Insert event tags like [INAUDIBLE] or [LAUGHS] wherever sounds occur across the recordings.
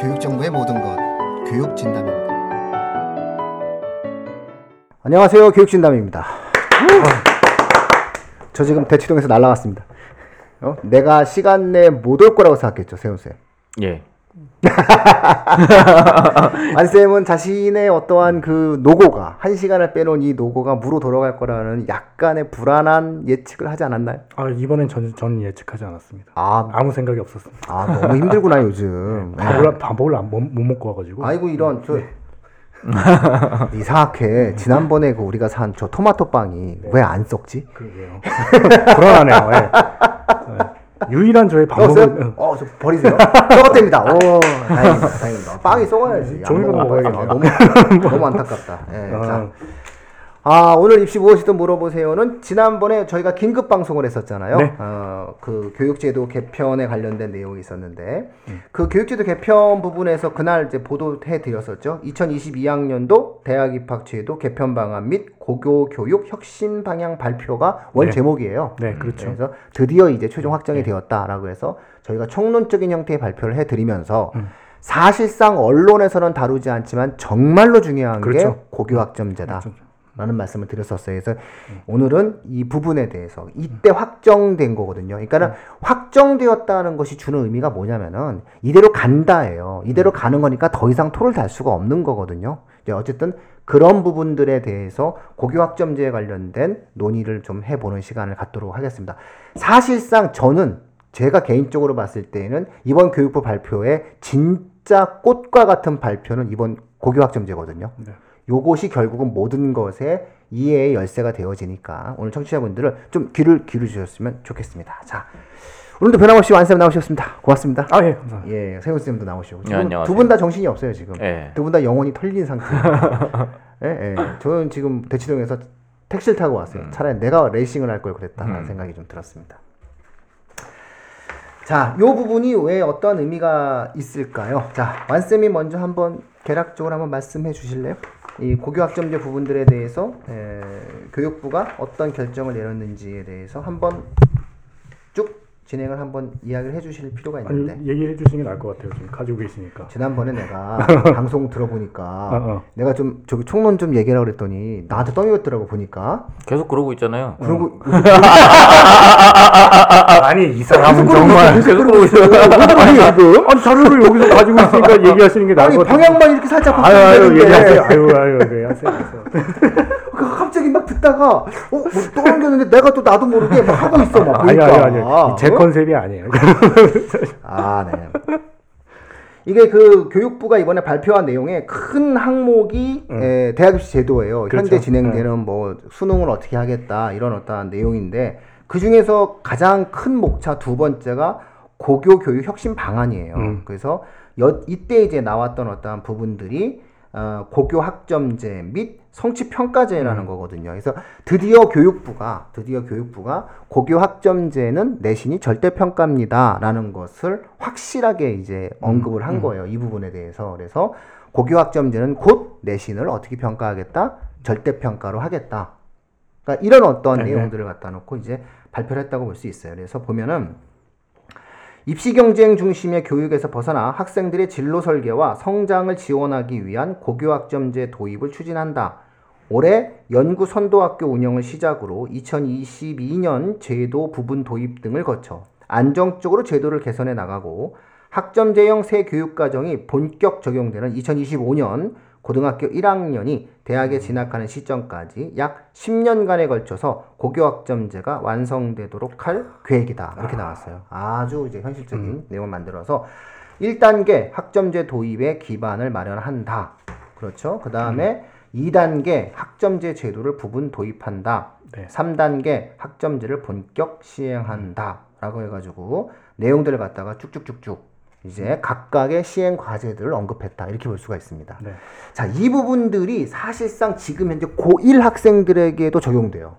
교육정보의 모든 것 교육진담입니다. 안녕하세요. 교육진담입니다. 저 지금 대치동에서 날라왔습니다. 어? 내가 시간 내에 못 올 거라고 생각했죠, 세훈 쌤. 예. [LAUGHS] 안쌤은 자신의 어떠한 그 노고가, 한 시간을 빼놓은 이 노고가 무로 돌아갈 거라는 약간의 불안한 예측을 하지 않았나요? 아 이번엔 전, 전 예측하지 않았습니다. 아, 아무 생각이 없었습니다. 아 너무 힘들구나, 요즘. [LAUGHS] 밥을 밥을 안, 못, 못 먹고 와가지고. 아이고 이런 저 [LAUGHS] 이상하게 지난번에 그 우리가 산 저 토마토 빵이 왜안 썩지? 그러게요. 불안하네요. 예. 예. 유일한 저의 방법은 썩었어요? 어, 저 버리세요. 썩었답니다. 오, 다행이다, 다행이다. 빵이 썩어야지. 안 먹으면 먹어야겠네요. 아, 너무 너무 안타깝다. 예, 아, 자. 아, 오늘 입시 무엇이든 물어보세요는 지난번에 저희가 긴급 방송을 했었잖아요. 네. 어, 그 교육제도 개편에 관련된 내용이 있었는데 음. 그 교육제도 개편 부분에서 그날 이제 보도해 드렸었죠. 2022학년도 대학 입학 제도 개편 방안 및 고교 교육 혁신 방향 발표가 원 네. 제목이에요. 네, 그렇죠. 그래서 드디어 이제 최종 확정이 되었다라고 해서 저희가 총론적인 형태의 발표를 해 드리면서 음. 사실상 언론에서는 다루지 않지만 정말로 중요한 게 그렇죠. 고교 학점제다. 그렇죠. 라는 말씀을 드렸었어요. 그래서 오늘은 이 부분에 대해서 이때 확정된 거거든요. 그러니까는 확정되었다는 것이 주는 의미가 뭐냐면은 이대로 간다예요. 이대로 가는 거니까 더 이상 토를 달 수가 없는 거거든요. 이제 어쨌든 그런 부분들에 대해서 고교 학점제에 관련된 논의를 좀 해보는 시간을 갖도록 하겠습니다. 사실상 저는 제가 개인적으로 봤을 때는 이번 교육부 발표의 진짜 꽃과 같은 발표는 이번 고교 학점제거든요. 네. 요것이 결국은 모든 것에 이해의 열쇠가 되어지니까 오늘 청취자분들은 좀 귀를 기울여주셨으면 좋겠습니다. 자, 오늘도 변함없이 완쌤 나오셨습니다. 고맙습니다. 아 예, 감사합니다. 예, 세훈 쌤도 나오시고 네, 안녕하세요. 두분 다 정신이 없어요 지금. 예. 두분 다 영혼이 털린 상태. [LAUGHS] 예, 예. 저는 지금 대치동에서 택시를 타고 왔어요. 차라리 내가 레이싱을 할 걸 그랬다는 음. 생각이 좀 들었습니다. 자, 요 부분이 왜 어떤 의미가 있을까요? 자, 완쌤이 먼저 한번 개략적으로 한번 말씀해 주실래요? 이 고교 학점제 부분들에 대해서 에, 교육부가 어떤 결정을 내렸는지에 대해서 한번 쭉 진행을 한번 이야기를 해 주실 필요가 아니 있는데 얘기해 주시는 게 나을 것 같아요. 지금 가지고 계시니까. 지난번에 내가 [LAUGHS] 방송 들어보니까 어, 어. 내가 좀 저기 총론 좀 얘기하라고 그랬더니 나한테 떠밀었더라고 보니까 계속 그러고 있잖아요. 그리고 [LAUGHS] 아니 이 사람은 정말 계속 그러고 있어요. 아니 지금 아니 자료를 여기서 가지고 있으니까 얘기하시는 게 나을 아니 것 같아요. 방향만 이렇게 살짝 아유 아유 바꾸면 얘기하세요. 되는데 아유 아유 네 하세요. 하세요. [LAUGHS] 막 듣다가 어뭐 떠넘겼는데 내가 또 나도 모르게 막 하고 있어 막 아니 보니까 아니 아니 제 어? 컨셉이 아니에요. 아, 네. 이게 그 교육부가 이번에 발표한 내용의 큰 항목이 에, 대학 입시 제도예요. 현재 그렇죠. 진행되는 뭐 수능을 어떻게 하겠다 이런 어떠한 내용인데 그 중에서 가장 큰 목차 두 번째가 고교 교육 혁신 방안이에요. 음. 그래서 여, 이때 이제 나왔던 어떠한 부분들이 어, 고교 학점제 및 성취 평가제라는 거거든요. 그래서 드디어 교육부가 드디어 교육부가 고교 학점제는 내신이 절대 평가입니다라는 것을 확실하게 이제 언급을 한 거예요. 이 부분에 대해서. 그래서 고교 학점제는 곧 내신을 어떻게 평가하겠다? 절대 평가로 하겠다. 그러니까 이런 어떤 네, 네. 내용들을 갖다 놓고 이제 발표를 했다고 볼 수 있어요. 그래서 보면은 입시 경쟁 중심의 교육에서 벗어나 학생들의 진로 설계와 성장을 지원하기 위한 고교 학점제 도입을 추진한다. 올해 연구 선도학교 운영을 시작으로 2022년 제도 부분 도입 등을 거쳐 안정적으로 제도를 개선해 나가고 학점제형 새 교육과정이 본격 적용되는 2025년 고등학교 1학년이 대학에 진학하는 시점까지 약 10년간에 걸쳐서 고교 학점제가 완성되도록 할 계획이다. 이렇게 나왔어요. 아주 이제 현실적인 내용을 만들어서 1단계 학점제 도입의 기반을 마련한다. 그렇죠. 그 다음에 2단계 학점제 제도를 부분 도입한다. 네. 3단계 학점제를 본격 시행한다. 라고 해가지고 내용들을 갖다가 쭉쭉쭉쭉 이제 각각의 시행 과제들을 언급했다. 이렇게 볼 수가 있습니다. 네. 자, 이 부분들이 사실상 지금 현재 고1 학생들에게도 적용돼요.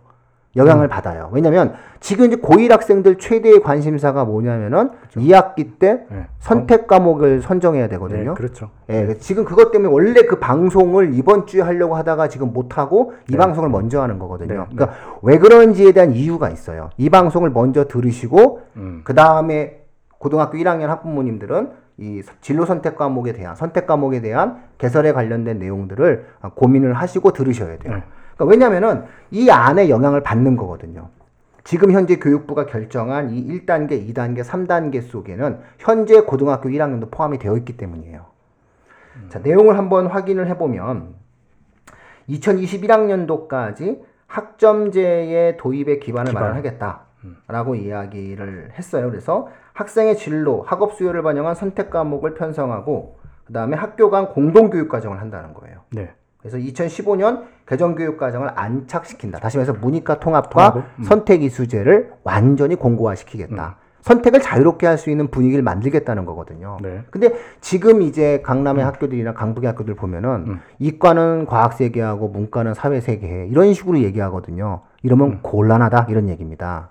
영향을 받아요. 왜냐면 지금 이제 고1 학생들 최대의 관심사가 뭐냐면은 2학기 때 네. 선택 과목을 선정해야 되거든요. 네, 그렇죠. 예, 지금 그것 때문에 원래 그 방송을 이번 주에 하려고 하다가 지금 못 하고 이 방송을 먼저 하는 거거든요. 네, 그러니까 왜 그런지에 대한 이유가 있어요. 이 방송을 먼저 들으시고 음. 그 다음에 고등학교 1학년 학부모님들은 이 진로 선택 과목에 대한 선택 과목에 대한 개설에 관련된 내용들을 아, 고민을 하시고 들으셔야 돼요. 네. 그러니까 왜냐면은 이 안에 영향을 받는 거거든요. 지금 현재 교육부가 결정한 이 1단계, 2단계, 3단계 속에는 현재 고등학교 1학년도 포함이 되어 있기 때문이에요. 자, 내용을 한번 확인을 해보면 2021학년도까지 학점제의 도입에 기반을 기반. 마련하겠다라고 이야기를 했어요. 그래서 학생의 진로, 학업 수요를 반영한 선택 과목을 편성하고 그 다음에 학교 간 공동 교육 과정을 한다는 거예요. 네. 그래서 2015년 개정교육 과정을 안착시킨다. 다시 말해서 문이과 통합과? 음. 선택 이수제를 완전히 공고화시키겠다. 선택을 자유롭게 할 수 있는 분위기를 만들겠다는 거거든요. 네. 근데 지금 이제 강남의 학교들이나 강북의 학교들 보면은 음. 이과는 과학 세계하고 문과는 사회 세계해 이런 식으로 얘기하거든요. 이러면 음. 곤란하다 이런 얘기입니다.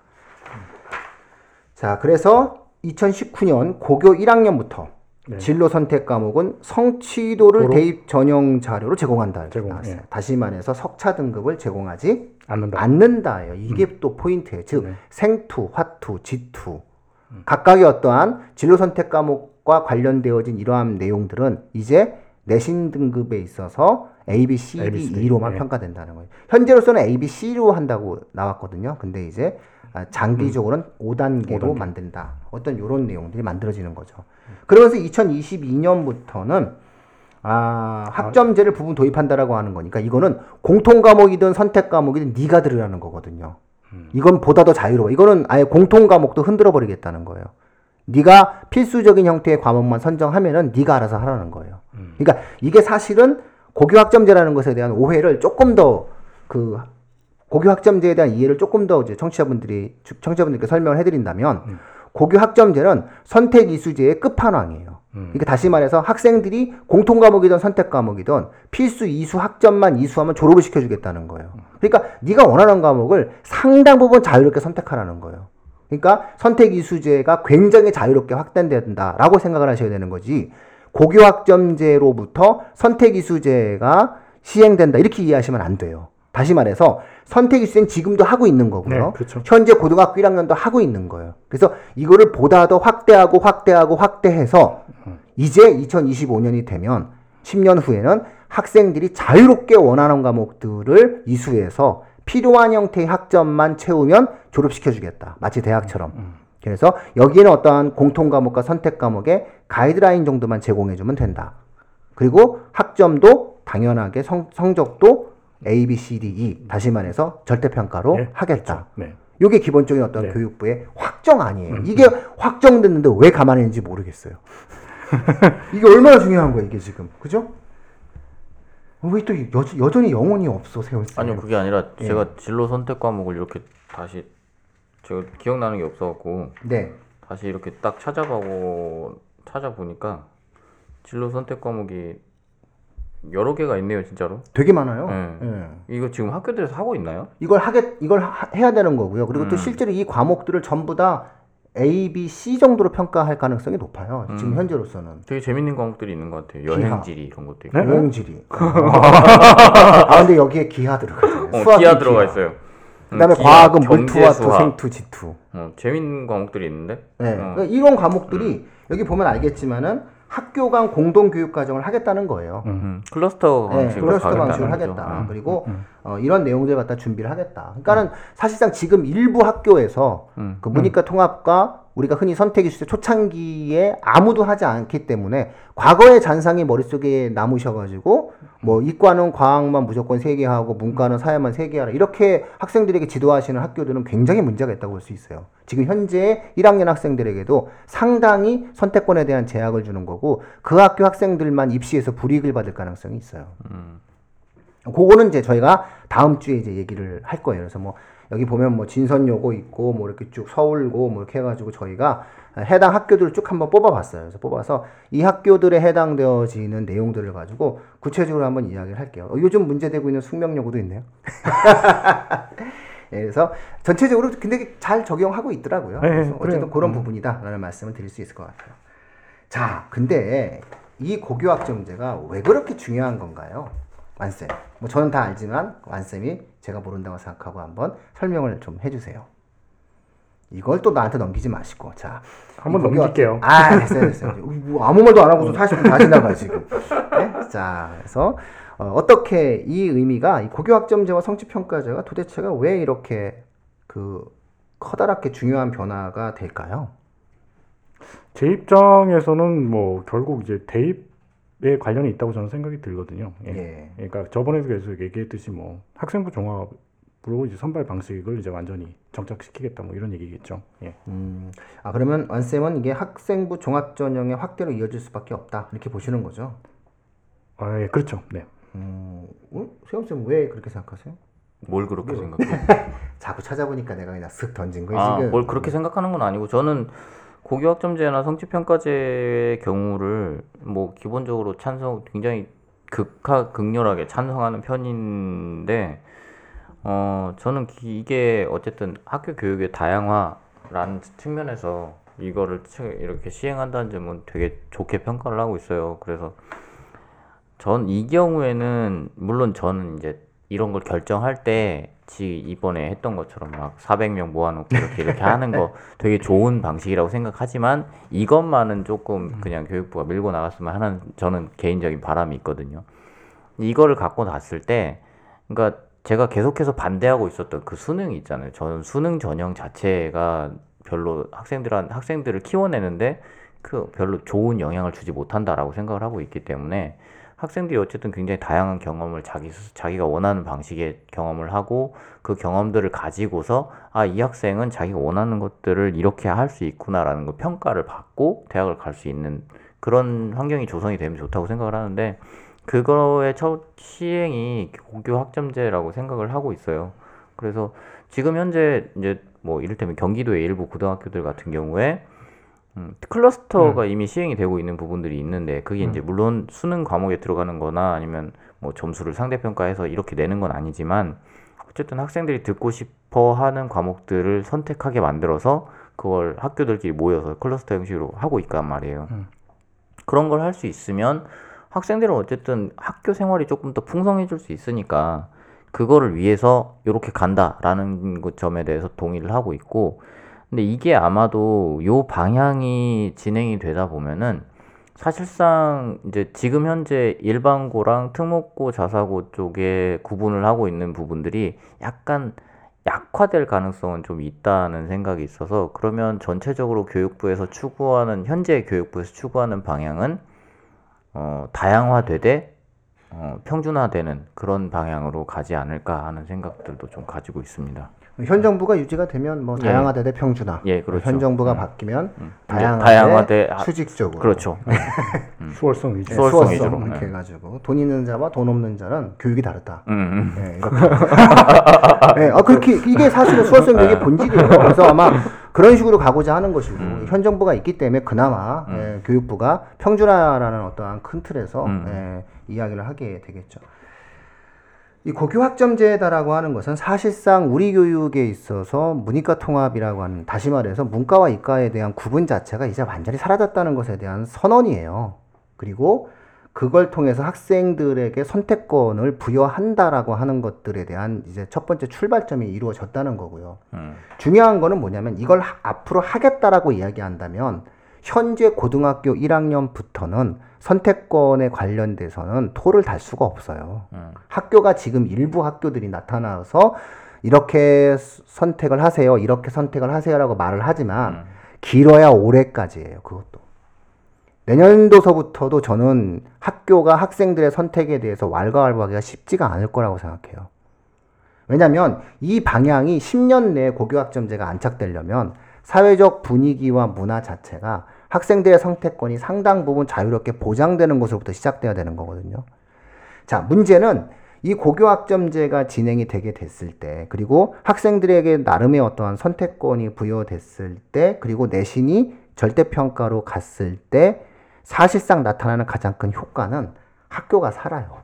자, 그래서 2019년 고교 1학년부터 네. 진로 선택 과목은 성취도를? 대입 전형 자료로 제공한다 이렇게 제공, 나왔어요. 예. 다시 말해서 석차 등급을 제공하지 않는다. 않는다예요. 이게 또 포인트예요. 즉 네. 생투, 화투, 지투 각각의 어떠한 진로 선택 과목과 관련되어진 이러한 내용들은 이제 내신 등급에 있어서 A, B, C, A, B, D, E로만 네. 평가된다는 거예요. 현재로서는 A, B, C로 한다고 나왔거든요. 근데 이제 아, 장기적으로는 5단계로 음. 5단계. 만든다. 어떤 이런 내용들이 만들어지는 거죠. 그러면서 2022년부터는 아, 학점제를 부분 도입한다라고 하는 거니까 이거는 공통 과목이든 선택 과목이든 네가 들으라는 거거든요. 이건 보다 더 자유로워. 이거는 아예 공통 과목도 흔들어 버리겠다는 거예요. 네가 필수적인 형태의 과목만 선정하면은 네가 알아서 하라는 거예요. 그러니까 이게 사실은 고교 학점제라는 것에 대한 오해를 조금 더 그 고교 학점제에 대한 이해를 조금 더 이제 청취자분들이 청취자분들께 설명을 해드린다면 고교 학점제는 선택 이수제의 끝판왕이에요. 그러니까 다시 말해서 학생들이 공통 과목이든 선택 과목이든 필수 이수 학점만 이수하면 졸업을 시켜주겠다는 거예요. 그러니까 네가 원하는 과목을 상당 부분 자유롭게 선택하라는 거예요. 그러니까 선택 이수제가 굉장히 자유롭게 확대된다라고 생각을 하셔야 되는 거지. 고교 학점제로부터 선택 이수제가 시행된다 이렇게 이해하시면 안 돼요. 다시 말해서 선택 이수제는 지금도 하고 있는 거고요. 네, 그렇죠. 현재 고등학교 1학년도 하고 있는 거예요. 그래서 이거를 보다 더 확대하고 확대하고 확대해서 이제 2025년이 되면 10년 후에는 학생들이 자유롭게 원하는 과목들을 이수해서 필요한 형태의 학점만 채우면 졸업시켜주겠다. 마치 대학처럼. 그래서 여기에는 어떠한 공통 과목과 선택 과목의 가이드라인 정도만 제공해주면 된다. 그리고 학점도 당연하게 성, 성적도 A, B, C, D, E 다시 말해서 절대평가로 네, 하겠다. 네. 이게 기본적인 어떤 네. 음, 교육부의 확정 아니에요. 이게 확정됐는데 왜 가만히 있는지 모르겠어요. [LAUGHS] 이게 얼마나 중요한 거예요, 이게 지금. 그죠? 왜 또 여전히 영혼이 없어, 씨. 아니요 그게 아니라 예. 제가 진로 선택 과목을 이렇게 다시 제가 기억나는 게 없어갖고 네. 다시 이렇게 딱 찾아보고 찾아보니까 진로 선택 과목이 여러 개가 있네요 진짜로. 되게 많아요. 네. 예. 이거 지금 학교들에서 하고 있나요? 이걸 하get 이걸 하- 해야 되는 거고요. 그리고 또 음. 실제로 이 과목들을 전부 다 A, B, C 정도로 평가할 가능성이 높아요. 음. 지금 현재로서는. 되게 재밌는 과목들이 있는 것 같아요. 여행지리 이런 것도 있고. 네? 여행지리. [LAUGHS] 아 근데 여기에 기하 들어가요. 어, 기하 들어가 있어요. 음, 그다음에 기하, 과학은 물투와 투, 수학. 생투, 지투. 어, 재밌는 과목들이 있는데. 네. 어. 그러니까 이런 과목들이 여기 보면 알겠지만은 학교 간 공동 교육 과정을 하겠다는 거예요. 음, 클러스터 네, 방식으로 클러스터 가겠다는 방식으로 거죠. 하겠다. 음. 그리고 어, 이런 내용들 갖다 준비를 하겠다. 그러니까는 사실상 지금 일부 학교에서 음. 그 문이과 통합과 우리가 흔히 선택이 시대 초창기에 아무도 하지 않기 때문에 과거의 잔상이 머릿속에 남으셔가지고 뭐 이과는 과학만 무조건 세개 하고 문과는 사회만 세개 하라 이렇게 학생들에게 지도하시는 학교들은 굉장히 문제가 있다고 볼 수 있어요. 지금 현재 1학년 학생들에게도 상당히 선택권에 대한 제약을 주는 거고 그 학교 학생들만 입시에서 불이익을 받을 가능성이 있어요. 음. 그거는 이제 저희가 다음 주에 이제 얘기를 할 거예요. 그래서 뭐 여기 보면 뭐 진선여고 있고 뭐 이렇게 쭉 서울고 뭐 이렇게 해가지고 저희가 해당 학교들을 쭉 한번 뽑아봤어요. 그래서 뽑아서 이 학교들에 해당되어지는 내용들을 가지고 구체적으로 한번 이야기를 할게요. 어, 요즘 문제되고 있는 숙명여고도 있네요. [LAUGHS] 예, 그래서 전체적으로 근데 잘 적용하고 있더라고요. 네, 그래서 어쨌든 그래요. 그런 음. 부분이다라는 말씀을 드릴 수 있을 것 같아요. 자, 근데 이 고교학점제가 왜 그렇게 중요한 건가요? 완쌤. 뭐 저는 다 알지만 완쌤이 제가 모른다고 생각하고 한번 설명을 좀 해주세요. 이걸 또 나한테 넘기지 마시고 자 한번 넘길게요. 아 됐어요 됐어요 뭐 아무 말도 안 하고서 40분 다 지나가 지금 네? 자 그래서 어, 떻게이 의미가 이 고교학점제와 성취평가제가 도대체가 왜 이렇게 그 커다랗게 중요한 변화가 될까요? 제 입장에서는 뭐 결국 이제 대입 에 관련이 있다고 저는 생각이 들거든요. 예. 예. 그러니까 저번에도 계속 얘기했듯이 뭐 학생부 종합으로 이제 선발 방식을 이제 완전히 정착시키겠다 뭐 이런 얘기겠죠. 예. 음, 아 그러면 완쌤은 이게 학생부 종합 전형의 확대로 이어질 수밖에 없다 이렇게 보시는 거죠? 아, 예, 그렇죠. 네. 음, 어? 세영 쌤 왜 그렇게 생각하세요? 뭘 그렇게 생각해? [LAUGHS] 자꾸 찾아보니까 내가 그냥 쓱 던진 거예요 아, 지금. 뭘 그렇게 생각하는 건 아니고 저는 고교학점제나 성취평가제의 경우를 뭐 기본적으로 찬성 굉장히 극하 극렬하게 찬성하는 편인데 어 저는 기- 이게 어쨌든 학교 교육의 다양화라는 측면에서 이거를 치- 이렇게 시행한다는 점은 되게 좋게 평가를 하고 있어요. 그래서 전 이 경우에는 물론 저는 이제 이런 걸 결정할 때 지 이번에 했던 것처럼 막 400명 모아놓고 이렇게 이렇게 하는 거 [LAUGHS] 되게 좋은 방식이라고 생각하지만 이것만은 조금 그냥 교육부가 밀고 나갔으면 하는 저는 개인적인 바람이 있거든요. 이거를 갖고 났을 때 그러니까 제가 계속해서 반대하고 있었던 그 수능 있잖아요. 저는 수능 전형 자체가 별로 학생들한 학생들을 키워내는데 그 별로 좋은 영향을 주지 못한다라고 생각을 하고 있기 때문에 학생들이 어쨌든 굉장히 다양한 경험을 자기 스- 자기가 원하는 방식의 경험을 하고 그 경험들을 가지고서 아 이 학생은 자기가 원하는 것들을 이렇게 할 수 있구나라는 걸 평가를 받고 대학을 갈 수 있는 그런 환경이 조성이 되면 좋다고 생각을 하는데 그거의 첫 시행이 고교 학점제라고 생각을 하고 있어요. 그래서 지금 현재 이제 뭐 이를테면 경기도의 일부 고등학교들 같은 경우에 음, 클러스터가 이미 시행이 되고 있는 부분들이 있는데 그게 이제 물론 수능 과목에 들어가는 거나 아니면 뭐 점수를 상대평가해서 이렇게 내는 건 아니지만 어쨌든 학생들이 듣고 싶어 하는 과목들을 선택하게 만들어서 그걸 학교들끼리 모여서 클러스터 형식으로 하고 있단 말이에요. 음. 그런 걸 할 수 있으면 학생들은 어쨌든 학교 생활이 조금 더 풍성해질 수 있으니까 그거를 위해서 이렇게 간다라는 그 점에 대해서 동의를 하고 있고 근데 이게 아마도 요 방향이 진행이 되다 보면은 사실상 이제 지금 현재 일반고랑 특목고 자사고 쪽에 구분을 하고 있는 부분들이 약간 약화될 가능성은 좀 있다는 생각이 있어서 그러면 전체적으로 교육부에서 추구하는 현재 교육부에서 추구하는 방향은 어, 다양화되되 어, 평준화되는 그런 방향으로 가지 않을까 하는 생각들도 좀 가지고 있습니다. 현 정부가 유지가 되면 뭐 예. 다양화대 대 평준화. 예, 그렇죠. 현 정부가 음. 바뀌면 음. 다양화대, 다양화대 아, 수직적으로. 그렇죠. [LAUGHS] 수월성 위주. 네, 수월성 수월성 위주로. 이렇게 네. 해가지고 돈 있는 자와 돈 없는 자는 교육이 다르다. 음, 음. 예, 이렇게. [LAUGHS] 네, 아 [LAUGHS] 그렇게 이게 사실은 수월성 교육의 본질이에요. 그래서 아마 그런 식으로 가고자 하는 것이고 음. 현 정부가 있기 때문에 그나마 예, 교육부가 평준화라는 어떠한 큰 틀에서 음. 예, 이야기를 하게 되겠죠. 이 고교 학점제다라고 하는 것은 사실상 우리 교육에 있어서 문이과 통합이라고 하는 다시 말해서 문과와 이과에 대한 구분 자체가 이제 완전히 사라졌다는 것에 대한 선언이에요. 그리고 그걸 통해서 학생들에게 선택권을 부여한다라고 하는 것들에 대한 이제 첫 번째 출발점이 이루어졌다는 거고요. 음. 중요한 거는 뭐냐면 이걸 하- 앞으로 하겠다라고 이야기한다면 현재 고등학교 1학년부터는 선택권에 관련돼서는 토를 달 수가 없어요. 음. 학교가 지금 일부 학교들이 나타나서 이렇게 스- 선택을 하세요, 이렇게 선택을 하세요라고 말을 하지만 음. 길어야 올해까지예요. 그것도 내년도서부터도 저는 학교가 학생들의 선택에 대해서 왈가왈부하기가 쉽지가 않을 거라고 생각해요. 왜냐하면 이 방향이 10년 내에 고교학점제가 안착되려면 사회적 분위기와 문화 자체가 학생들의 선택권이 상당 부분 자유롭게 보장되는 것으로부터 시작돼야 되는 거거든요. 자, 문제는 이 고교학점제가 진행이 되게 됐을 때, 그리고 학생들에게 나름의 어떠한 선택권이 부여됐을 때, 그리고 내신이 절대평가로 갔을 때, 사실상 나타나는 가장 큰 효과는 학교가 살아요.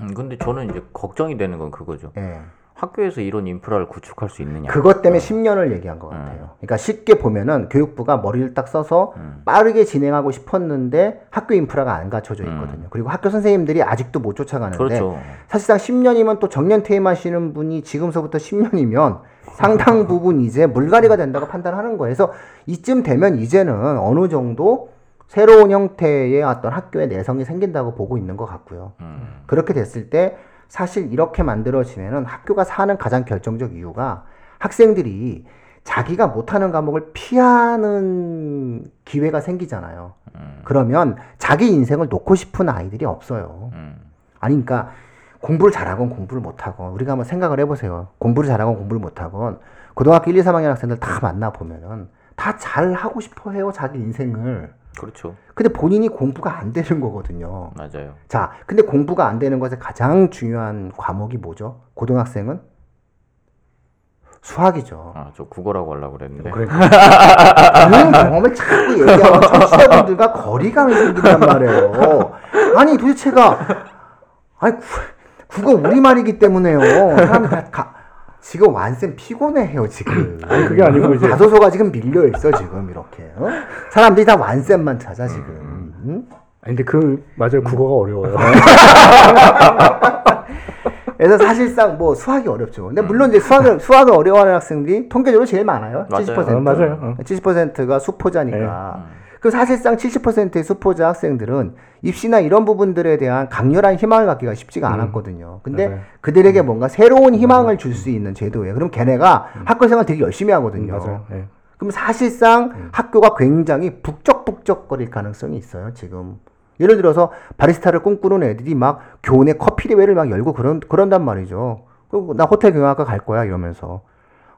음, 근데 저는 이제 걱정이 되는 건 그거죠. 예. 학교에서 이런 인프라를 구축할 수 있느냐? 그것 때문에 10년을 얘기한 것 같아요. 그러니까 쉽게 보면은 교육부가 머리를 딱 써서 빠르게 진행하고 싶었는데 학교 인프라가 안 갖춰져 있거든요. 그리고 학교 선생님들이 아직도 못 쫓아가는데 그렇죠. 사실상 10년이면 또 정년 퇴임하시는 분이 지금서부터 10년이면 상당 부분 이제 물갈이가 된다고 판단하는 거예요. 그래서 이쯤 되면 이제는 어느 정도 새로운 형태의 어떤 학교의 내성이 생긴다고 보고 있는 것 같고요. 음. 그렇게 됐을 때 사실 이렇게 만들어지면은 학교가 사는 가장 결정적 이유가 학생들이 자기가 못하는 과목을 피하는 기회가 생기잖아요. 그러면 자기 인생을 놓고 싶은 아이들이 없어요. 음. 아니, 그러니까 공부를 잘하건 공부를 못하건 우리가 한번 생각을 해보세요. 공부를 잘하건 공부를 못하건 고등학교 1, 2, 3학년 학생들 다 만나보면은 다 잘하고 싶어 해요. 자기 인생을. 그렇죠. 근데 본인이 공부가 안 되는 거거든요. 맞아요. 자, 근데 공부가 안 되는 것의 가장 중요한 과목이 뭐죠? 고등학생은 수학이죠. 아, 저 국어라고 하려고 그랬는데. 그러니까 그런 경험을 자꾸 얘기하면 청취자분들과 거리감이 생긴단 말이에요. 아니 도대체가 아니 구, 국어 우리말이기 때문에요. 사람 다 가, 지금 완전 피곤해요 지금. [LAUGHS] 아니, 그게 아니고 이제- 자소서가 지금 밀려 있어 지금 이렇게. 어? 사람들이 다 완센만 찾아 지금. 응? 아니 근데 그 맞아요 국어가 어려워요. [LAUGHS] 그래서 사실상 뭐 수학이 어렵죠. 근데 물론 이제 수학을 수학을 어려워하는 학생들이 통계적으로 제일 많아요. 맞아요. 70%. 어, 맞아요. 어. 70%가 수포자니까. 네. 그 사실상 70%의 수포자 학생들은 입시나 이런 부분들에 대한 강렬한 희망을 갖기가 쉽지가 않았거든요. 근데 맞아요. 그들에게 뭔가 새로운 희망을 줄 수 있는 제도예요. 그럼 걔네가 학교 생활 되게 열심히 하거든요. 맞아요. 예. 그럼 사실상 학교가 굉장히 북적북적거릴 가능성이 있어요. 지금 예를 들어서 바리스타를 꿈꾸는 애들이 막 교내 커피 대회를 막 열고 그런 그런단 말이죠. 그리고 나 호텔 경영학과 갈 거야 이러면서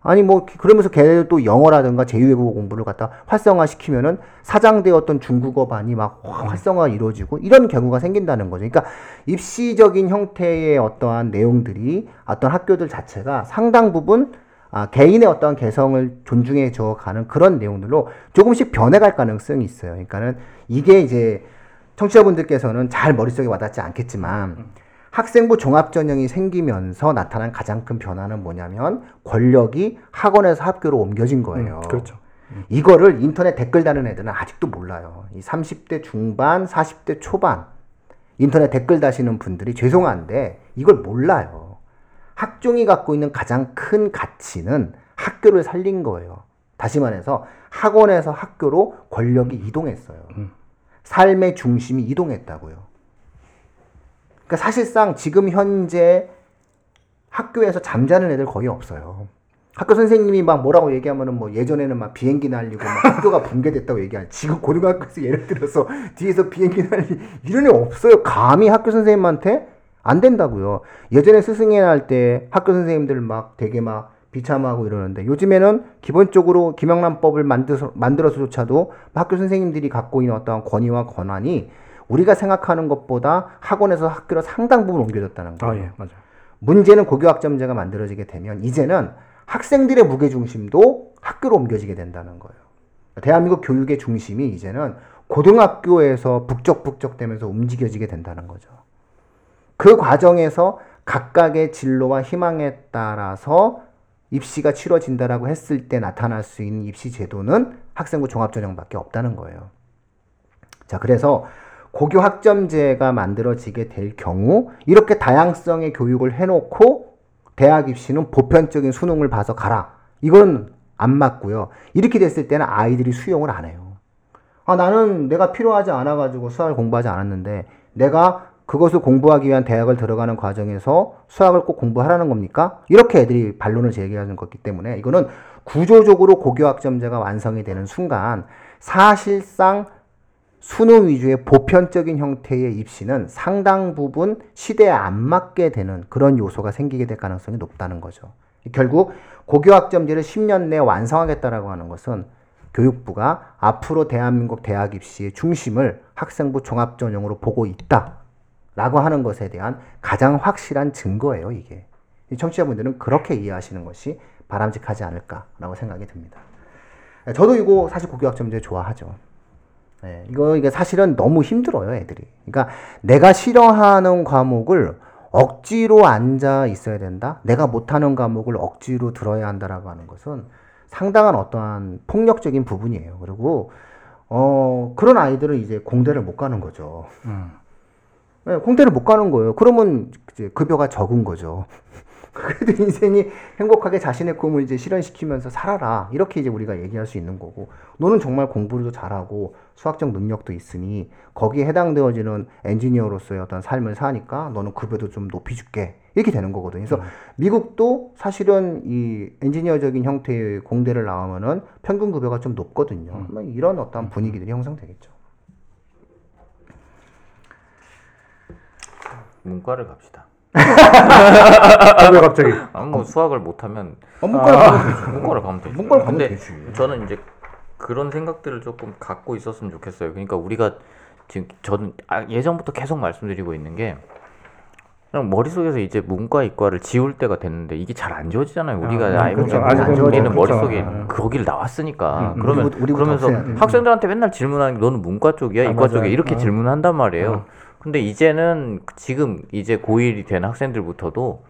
아니 뭐 그러면서 걔네들 또 영어라든가 제2외국어 공부를 갖다 활성화 시키면은 사장되었던 중국어 반이 막 활성화 이루어지고 이런 경우가 생긴다는 거죠. 그러니까 입시적인 형태의 어떠한 내용들이 어떤 학교들 자체가 상당 부분 아, 개인의 어떤 개성을 존중해 줘 가는 그런 내용들로 조금씩 변해갈 가능성이 있어요. 그러니까는 이게 이제 청취자분들께서는 잘 머릿속에 와닿지 않겠지만 학생부 종합전형이 생기면서 나타난 가장 큰 변화는 뭐냐면 권력이 학원에서 학교로 옮겨진 거예요. 음, 그렇죠. 이거를 인터넷 댓글 다는 애들은 아직도 몰라요. 이 30대 중반, 40대 초반 인터넷 댓글 다시는 분들이 죄송한데 이걸 몰라요. 학종이 갖고 있는 가장 큰 가치는 학교를 살린 거예요. 다시 말해서 학원에서 학교로 권력이 이동했어요. 삶의 중심이 이동했다고요. 그러니까 사실상 지금 현재 학교에서 잠자는 애들 거의 없어요. 학교 선생님이 막 뭐라고 얘기하면은 뭐 예전에는 막 비행기 날리고 막 학교가 붕괴됐다고 얘기하는 지금 고등학교에서 예를 들어서 [LAUGHS] 뒤에서 비행기 날리 [LAUGHS] 이런 애 없어요. 감히 학교 선생님한테 안 된다고요. 예전에 스승회 할때 학교 선생님들 막 되게 막 비참하고 이러는데 요즘에는 기본적으로 김영란법을 만들어서 만들어서조차도 학교 선생님들이 갖고 있는 어떤 권위와 권한이 우리가 생각하는 것보다 학원에서 학교로 상당 부분 옮겨졌다는 거예요. 아 예, 맞아요. 문제는 고교학점제가 만들어지게 되면 이제는 학생들의 무게 중심도 학교로 옮겨지게 된다는 거예요. 대한민국 교육의 중심이 이제는 고등학교에서 북적북적 되면서 움직여지게 된다는 거죠. 그 과정에서 각각의 진로와 희망에 따라서 입시가 치러진다라고 했을 때 나타날 수 있는 입시 제도는 학생부 종합전형밖에 없다는 거예요. 자, 그래서 고교 학점제가 만들어지게 될 경우 이렇게 다양성의 교육을 해놓고 대학 입시는 보편적인 수능을 봐서 가라. 이건 안 맞고요. 이렇게 됐을 때는 아이들이 수용을 안 해요. 아, 나는 내가 필요하지 않아가지고 수학을 공부하지 않았는데 내가 그것을 공부하기 위한 대학을 들어가는 과정에서 수학을 꼭 공부하라는 겁니까? 이렇게 애들이 반론을 제기하는 거기 때문에 이거는 구조적으로 고교학점제가 완성이 되는 순간 사실상 수능 위주의 보편적인 형태의 입시는 상당 부분 시대에 안 맞게 되는 그런 요소가 생기게 될 가능성이 높다는 거죠. 결국 고교학점제를 10년 내에 완성하겠다라고 하는 것은 교육부가 앞으로 대한민국 대학 입시의 중심을 학생부 종합전형으로 보고 있다라고 하는 것에 대한 가장 확실한 증거예요, 이게. 이 청취자분들은 그렇게 이해하시는 것이 바람직하지 않을까라고 생각이 듭니다. 저도 이거 사실 고교학점제 좋아하죠. 네, 이거 이게 사실은 너무 힘들어요, 애들이. 그러니까 내가 싫어하는 과목을 억지로 앉아 있어야 된다. 내가 못하는 과목을 억지로 들어야 한다라고 하는 것은 상당한 어떠한 폭력적인 부분이에요. 그리고 어 그런 아이들은 이제 공대를 못 가는 거죠. 음. 네, 공대를 못 가는 거예요. 그러면 이제 급여가 적은 거죠. 그래도 인생이 행복하게 자신의 꿈을 이제 실현시키면서 살아라. 이렇게 이제 우리가 얘기할 수 있는 거고. 너는 정말 공부도 잘하고 수학적 능력도 있으니 거기에 해당되어지는 엔지니어로서의 어떤 삶을 사니까 너는 급여도 좀 높여줄게. 이렇게 되는 거거든요. 그래서 미국도 사실은 이 엔지니어적인 형태의 공대를 나오면은 평균 급여가 좀 높거든요. 뭐 이런 어떤 분위기들이 형성되겠죠. 문과를 갑시다. 아, 왜 갑자기? 아, 뭐 수학을 못하면 어, 문과를 가면 되죠. 문과를 가면 되죠. 문과를 가면 근데 되지. 저는 이제 그런 생각들을 조금 갖고 있었으면 좋겠어요. 그러니까 우리가 지금 저는 아, 예전부터 계속 말씀드리고 있는 게 그냥 머릿속에서 이제 문과 이과를 지울 때가 됐는데 이게 잘 안 지워지잖아요. 우리가 아, 아이고 그렇죠. 아직은 안 지워지는 그렇죠. 머릿속에 음. 거기를 나왔으니까 음, 그러면 우리부터- 우리부터 그러면서 없애야 돼. 학생들한테 맨날 질문하는 게 너는 문과 쪽이야 아, 이과 맞아요. 쪽이야 이렇게 어. 질문한단 말이에요. 어. 근데 이제는 지금 이제 고1이 된 학생들부터도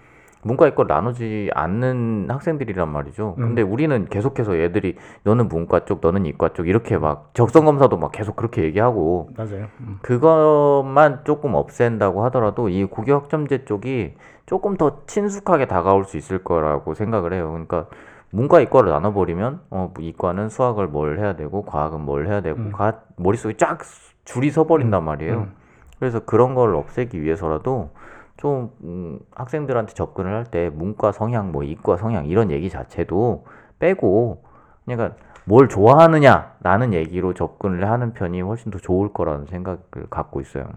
문과 이과 나누지 않는 학생들이란 말이죠. 음. 근데 우리는 계속해서 얘들이 너는 문과 쪽, 너는 이과 쪽 이렇게 막 적성 검사도 막 계속 그렇게 얘기하고 맞아요. 음. 그것만 조금 없앤다고 하더라도 이 고교 학점제 쪽이 조금 더 친숙하게 다가올 수 있을 거라고 생각을 해요. 그러니까 문과 이과를 나눠버리면 어 이과는 수학을 뭘 해야 되고 과학은 뭘 해야 되고 음. 가, 머릿속에 쫙 줄이 서버린단 말이에요. 음. 그래서 그런 걸 없애기 위해서라도 좀 음, 학생들한테 접근을 할 때 문과 성향, 뭐 이과 성향 이런 얘기 자체도 빼고 그러니까 뭘 좋아하느냐라는 얘기로 접근을 하는 편이 훨씬 더 좋을 거라는 생각을 갖고 있어요.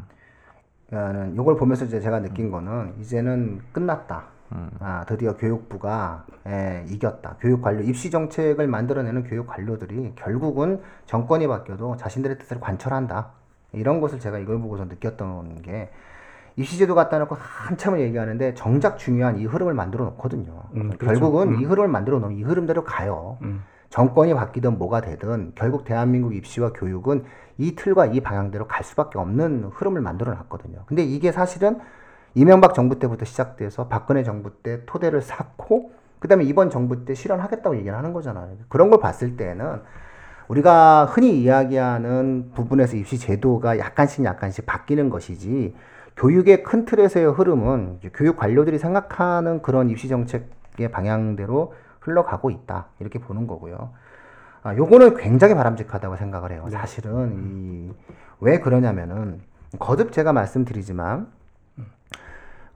그러니까는 이걸 보면서 이제 제가 느낀 거는 이제는 끝났다. 음. 아 드디어 교육부가 예, 이겼다. 교육 관료 입시 정책을 만들어내는 교육 관료들이 결국은 정권이 바뀌어도 자신들의 뜻을 관철한다. 이런 것을 제가 이걸 보고서 느꼈던 게 입시제도 갖다 놓고 한참을 얘기하는데 정작 중요한 이 흐름을 만들어 놓거든요. 음, 그렇죠. 결국은 음. 이 흐름을 만들어 놓으면 이 흐름대로 가요. 음. 정권이 바뀌든 뭐가 되든 결국 대한민국 입시와 교육은 이 틀과 이 방향대로 갈 수밖에 없는 흐름을 만들어 놨거든요. 근데 이게 사실은 이명박 정부 때부터 시작돼서 박근혜 정부 때 토대를 쌓고 그다음에 이번 정부 때 실현하겠다고 얘기를 하는 거잖아요. 그런 걸 봤을 때는 우리가 흔히 이야기하는 부분에서 입시 제도가 약간씩 약간씩 바뀌는 것이지 교육의 큰 틀에서의 흐름은 교육 관료들이 생각하는 그런 입시 정책의 방향대로 흘러가고 있다 이렇게 보는 거고요. 아, 요거는 굉장히 바람직하다고 생각을 해요. 사실은 이, 왜 그러냐면은 거듭 제가 말씀드리지만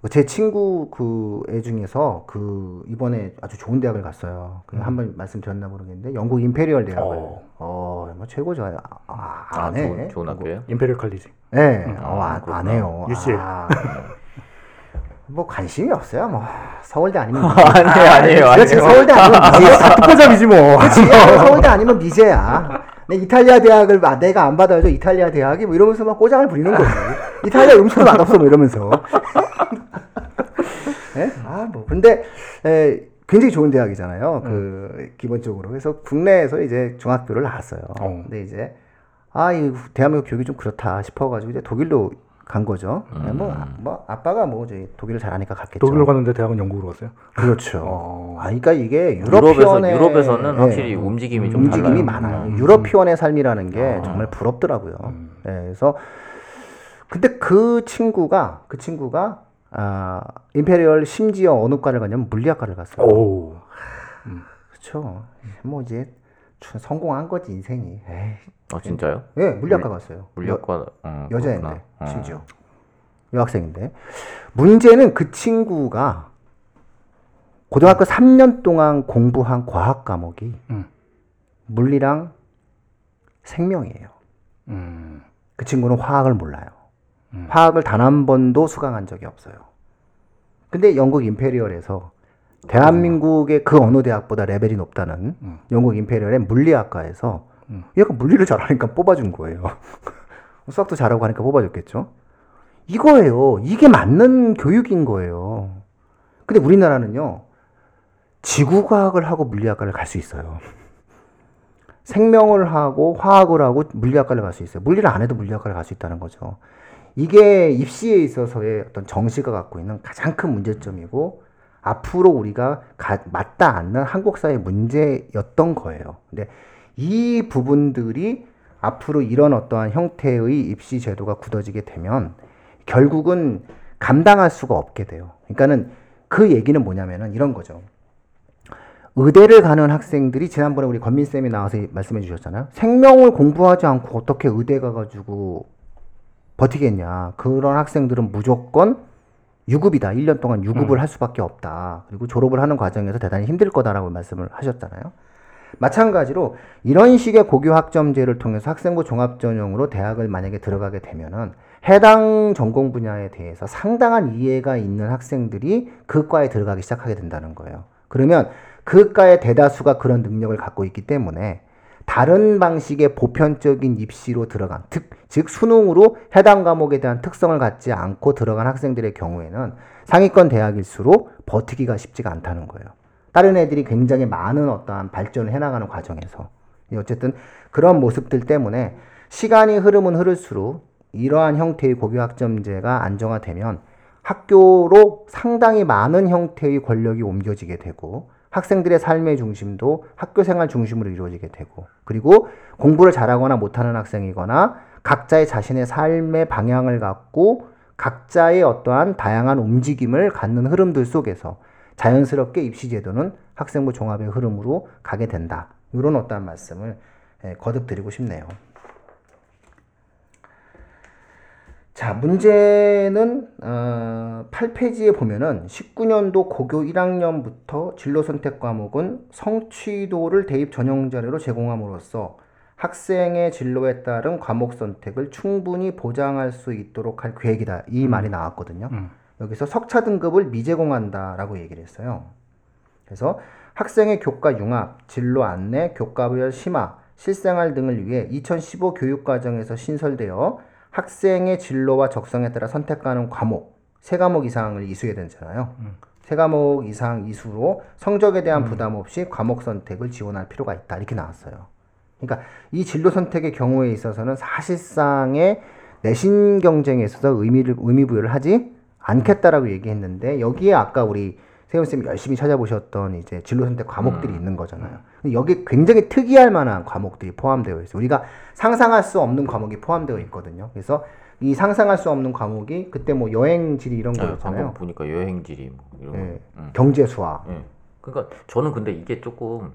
제 친구 그 애 중에서 그 이번에 아주 좋은 대학을 갔어요. 그 한번 말씀드렸나 모르겠는데 영국 임페리얼 대학을 어. 어, 뭐 최고죠. 아, 아, 안 해. 좋은, 좋은 학교예요? 임페리얼 칼리지. 네, 음, 어, 안, 안 그렇구나. 해요. UCL. 아, 뭐 관심이 없어요. 뭐 서울대 아니면 [LAUGHS] 아니에요, 아니에요, 그렇지 아니에요. 서울대 아니면 미제야. 특허점이지 뭐. 그렇지 서울대 아니면 미제야. 내 이탈리아 대학을 아, 내가 안 받아줘 이탈리아 대학이 뭐 이러면서 막 꼬장을 부리는 거지. 이탈리아 음식도 맛없어 뭐 이러면서. 예? [LAUGHS] 아, 뭐. 근데, 에, 굉장히 좋은 대학이잖아요. 그, 기본적으로. 그래서 국내에서 이제 중학교를 나왔어요. 어. 근데 이제, 아, 이 대한민국 교육이 좀 그렇다 싶어 가지고 이제 독일로 간 거죠. 예, 뭐, 아- 뭐, 아빠가 뭐, 저희 독일을 잘하니까 갔겠죠. 독일로 갔는데 대학은 영국으로 갔어요. 그렇죠. 어. 아, 그러니까 이게 유럽에서 유럽에서는 예, 확실히 움직임이 좀 움직임이 달라요. 많아요. 음. 유럽편의 삶이라는 게 아. 정말 부럽더라고요. 음. 예, 그래서 근데 그 친구가 그 친구가 아, 임페리얼 심지어 어느 과를 갔냐면 물리학과를 갔어요. 오. 그렇죠. 뭐 이제 참 성공한 거지 인생이. 에이. 어 진짜요? 예, 물리학과 갔어요. 물리학과 어, 여, 여자인데. 어. 심지어 여학생인데 문제는 그 친구가 고등학교 3년 동안 공부한 과학 과목이 음. 물리랑 생명이에요. 음. 그 친구는 화학을 몰라요. 음. 화학을 단 한 번도 수강한 적이 없어요. 근데 영국 임페리얼에서 대한민국의 그 어느 대학보다 레벨이 높다는 음. 영국 임페리얼의 물리학과에서 음. 얘가 물리를 잘하니까 뽑아준 거예요. [LAUGHS] 수학도 잘하고 하니까 뽑아줬겠죠. 이거예요. 이게 맞는 교육인 거예요. 근데 우리나라는요, 지구과학을 하고 물리학과를 갈 수 있어요. 생명을 하고 화학을 하고 물리학과를 갈 수 있어요. 물리를 안 해도 물리학과를 갈 수 있다는 거죠. 이게 입시에 있어서의 어떤 정시가 갖고 있는 가장 큰 문제점이고 앞으로 우리가 가, 맞다 않는 한국 사회 문제였던 거예요. 근데 이 부분들이 앞으로 이런 어떠한 형태의 입시 제도가 굳어지게 되면 결국은 감당할 수가 없게 돼요. 그러니까는 그 얘기는 뭐냐면은 이런 거죠. 의대를 가는 학생들이 지난번에 우리 권민 쌤이 나와서 말씀해 주셨잖아요. 생명을 공부하지 않고 어떻게 의대 가가지고 버티겠냐. 그런 학생들은 무조건 유급이다. 1년 동안 유급을 할 수밖에 없다. 그리고 졸업을 하는 과정에서 대단히 힘들 거다라고 말씀을 하셨잖아요. 마찬가지로 이런 식의 고교 학점제를 통해서 학생부 종합 전형으로 대학을 만약에 들어가게 되면은 해당 전공 분야에 대해서 상당한 이해가 있는 학생들이 그 과에 들어가기 시작하게 된다는 거예요. 그러면 그 과의 대다수가 그런 능력을 갖고 있기 때문에 다른 방식의 보편적인 입시로 들어간 특, 즉 수능으로 해당 과목에 대한 특성을 갖지 않고 들어간 학생들의 경우에는 상위권 대학일수록 버티기가 쉽지가 않다는 거예요. 다른 애들이 굉장히 많은 어떠한 발전을 해나가는 과정에서 어쨌든 그런 모습들 때문에 시간이 흐르면 흐를수록 이러한 형태의 고교 학점제가 안정화되면 학교로 상당히 많은 형태의 권력이 옮겨지게 되고 학생들의 삶의 중심도 학교 생활 중심으로 이루어지게 되고 그리고 공부를 잘하거나 못하는 학생이거나 각자의 자신의 삶의 방향을 갖고 각자의 어떠한 다양한 움직임을 갖는 흐름들 속에서 자연스럽게 입시 제도는 학생부 종합의 흐름으로 가게 된다. 이런 어떠한 말씀을 예, 거듭 드리고 싶네요. 자, 문제는 어, 8페이지에 보면은 19년도 고교 1학년부터 진로 선택 과목은 성취도를 대입 전형 자료로 제공함으로써 학생의 진로에 따른 과목 선택을 충분히 보장할 수 있도록 할 계획이다. 이 말이 나왔거든요. 음. 여기서 석차 등급을 미제공한다라고 얘기를 했어요. 그래서 학생의 교과 융합, 진로 안내, 교과별 심화, 실생활 등을 위해 2015 교육과정에서 신설되어 학생의 진로와 적성에 따라 선택하는 과목 세 과목 이상을 이수해야 되잖아요. 세 과목 이상 이수로 성적에 대한 부담 없이 과목 선택을 지원할 필요가 있다 이렇게 나왔어요. 그러니까 이 진로 선택의 경우에 있어서는 사실상의 내신 경쟁에 있어서 의미를 의미 부여를 하지 않겠다라고 얘기했는데 여기에 아까 우리 세훈 쌤이 열심히 찾아보셨던 이제 진로 선택 과목들이 있는 거잖아요. 여기 굉장히 특이할 만한 과목들이 포함되어 있어요. 우리가 상상할 수 없는 과목이 포함되어 있거든요. 그래서 이 상상할 수 없는 과목이 그때 뭐 여행지리 이런 아, 거였잖아요. 보니까 여행지리 뭐 이런 거. 예, 음. 경제 수학. 예. 그러니까 저는 근데 이게 조금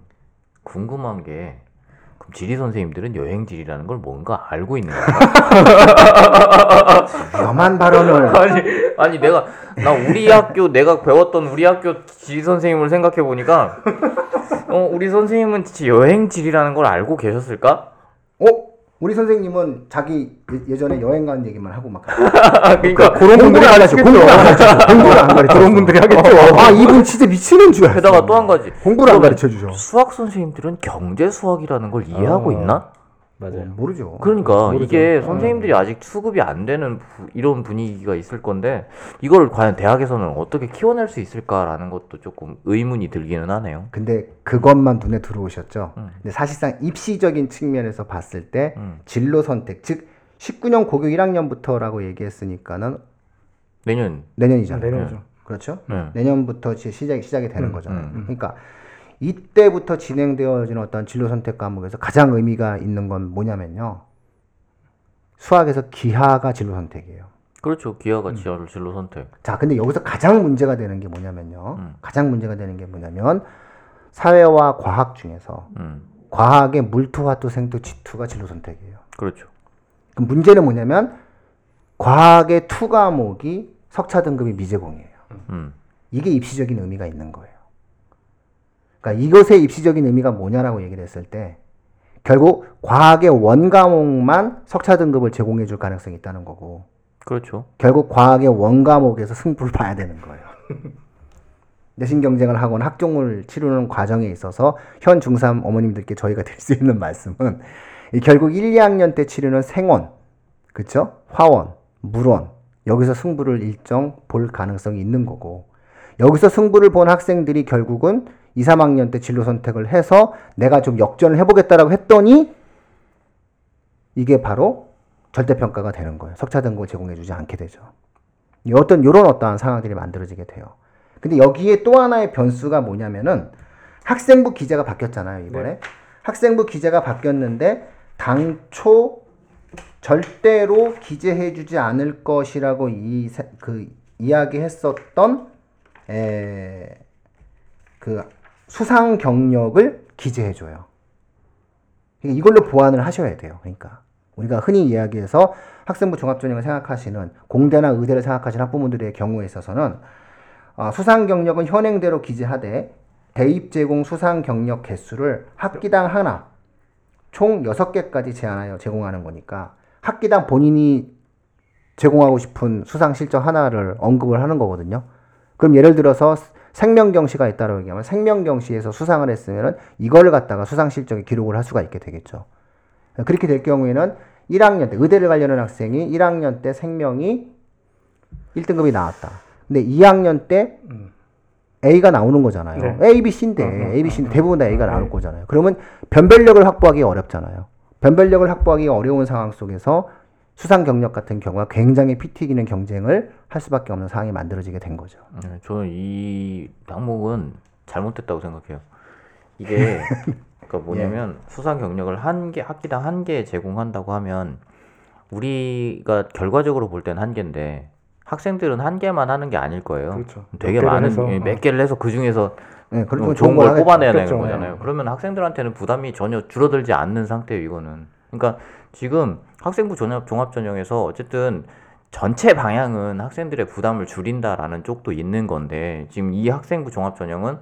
궁금한 게 그럼 지리 선생님들은 여행지리라는 걸 뭔가 알고 있는 거야? [LAUGHS] 위험한 발언을 아니 아니 내가 나 우리 학교 내가 배웠던 우리 학교 지리 선생님을 생각해 보니까 어 우리 선생님은 진짜 여행지리라는 걸 알고 계셨을까? 어? 우리 선생님은 자기 예- 예전에 여행 간 얘기만 하고 막 [LAUGHS] 그러니까 그런 분들이 가르쳐 하겠죠. 공부를 안 가르쳐 공부를 안 가르쳐 그런 분들이 하겠죠. 아 이분 진짜 미치는 줄 알았어 게다가 또 한 가지 공부를 안 가르쳐 주죠 수학 선생님들은 경제 수학이라는 걸 이해하고 어. 있나? 맞아요. 모르죠 그러니까 모르죠. 이게 어. 선생님들이 아직 수급이 안 되는 부- 이런 분위기가 있을 건데 이걸 과연 대학에서는 어떻게 키워낼 수 있을까라는 것도 조금 의문이 들기는 하네요. 근데 그것만 눈에 들어오셨죠 음. 근데 사실상 입시적인 측면에서 봤을 때 음. 진로 선택 즉 19년 고교 1학년부터라고 얘기했으니까는 내년 내년이잖아요 내년이죠. 그렇죠 네. 내년부터 시- 시작이 시작이 되는 음, 거잖아요. 음. 그러니까 이때부터 진행되어지는 어떤 진로 선택 과목에서 가장 의미가 있는 건 뭐냐면요. 수학에서 기하가 진로 선택이에요. 그렇죠. 기하가 기하를 진로 선택. 자, 근데 여기서 가장 문제가 되는 게 뭐냐면요. 음. 가장 문제가 되는 게 뭐냐면 사회와 과학 중에서 음. 과학의 물투, 화투, 생투, 지투가 진로 선택이에요. 그렇죠. 그럼 문제는 뭐냐면 과학의 투 과목이 석차 등급이 미제공이에요. 음. 이게 입시적인 의미가 있는 거예요. 그러니까 이것의 입시적인 의미가 뭐냐라고 얘기를 했을 때 결국 과학의 원 과목만 석차 등급을 제공해 줄 가능성이 있다는 거고 그렇죠. 결국 과학의 원 과목에서 승부를 봐야 되는 거예요. [LAUGHS] 내신 경쟁을 하거나 학종을 치르는 과정에 있어서 현 중3 어머님들께 저희가 드릴 수 있는 말씀은 이 결국 1, 2학년 때 치르는 생원, 그쵸? 화원, 물원, 여기서 승부를 일정 볼 가능성이 있는 거고 여기서 승부를 본 학생들이 결국은 2, 3학년 때 진로 선택을 해서 내가 좀 역전을 해보겠다라고 했더니 이게 바로 절대평가가 되는 거예요. 석차 등급을 제공해주지 않게 되죠. 이 어떤 이런 어떠한 상황들이 만들어지게 돼요. 근데 여기에 또 하나의 변수가 뭐냐면은 학생부 기재가 바뀌었잖아요 이번에 학생부 기재가 바뀌었는데 당초 절대로 기재해주지 않을 것이라고 이 그 이야기했었던 에, 그 수상 경력을 기재해줘요. 그러니까 이걸로 보완을 하셔야 돼요. 그러니까 우리가 흔히 이야기해서 학생부 종합전형을 생각하시는 공대나 의대를 생각하시는 학부모들의 경우에 있어서는 어, 수상 경력은 현행대로 기재하되 대입 제공 수상 경력 개수를 학기당 하나 총 6개까지 제한하여 제공하는 거니까 학기당 본인이 제공하고 싶은 수상 실적 하나를 언급을 하는 거거든요. 그럼 예를 들어서 생명경시가 있다고 얘기하면 생명경시에서 수상을 했으면은 이거를 갖다가 수상 실적에 기록을 할 수가 있게 되겠죠. 그렇게 될 경우에는 1학년 때 의대를 가려는 학생이 1학년 때 생명이 1등급이 나왔다. 근데 2학년 때 A가 나오는 거잖아요. 네. A, B, C인데 A, B, C인데 대부분 다 A가 나올 거잖아요. 그러면 변별력을 확보하기 어렵잖아요. 변별력을 확보하기 어려운 상황 속에서 수상 경력 같은 경우가 굉장히 피 튀기는 경쟁을 할 수밖에 없는 상황이 만들어지게 된 거죠. 네, 저는 이 항목은 잘못됐다고 생각해요. 이게 [LAUGHS] 그러니까 뭐냐면 수상 경력을 한 개 학기당 한 개 제공한다고 하면 우리가 결과적으로 볼 때는 한 개인데 학생들은 한 개만 하는 게 아닐 거예요. 그렇죠. 되게 많은 해서, 예, 어. 몇 개를 해서 그 중에서 네, 그리고 어, 좋은 좋은 걸. 뽑아내야 되는 그렇죠. 거잖아요. 그러면 학생들한테는 부담이 전혀 줄어들지 않는 상태예요, 이거는. 그러니까 지금 학생부 종합 종합전형에서 어쨌든 전체 방향은 학생들의 부담을 줄인다라는 쪽도 있는 건데 지금 이 학생부 종합전형은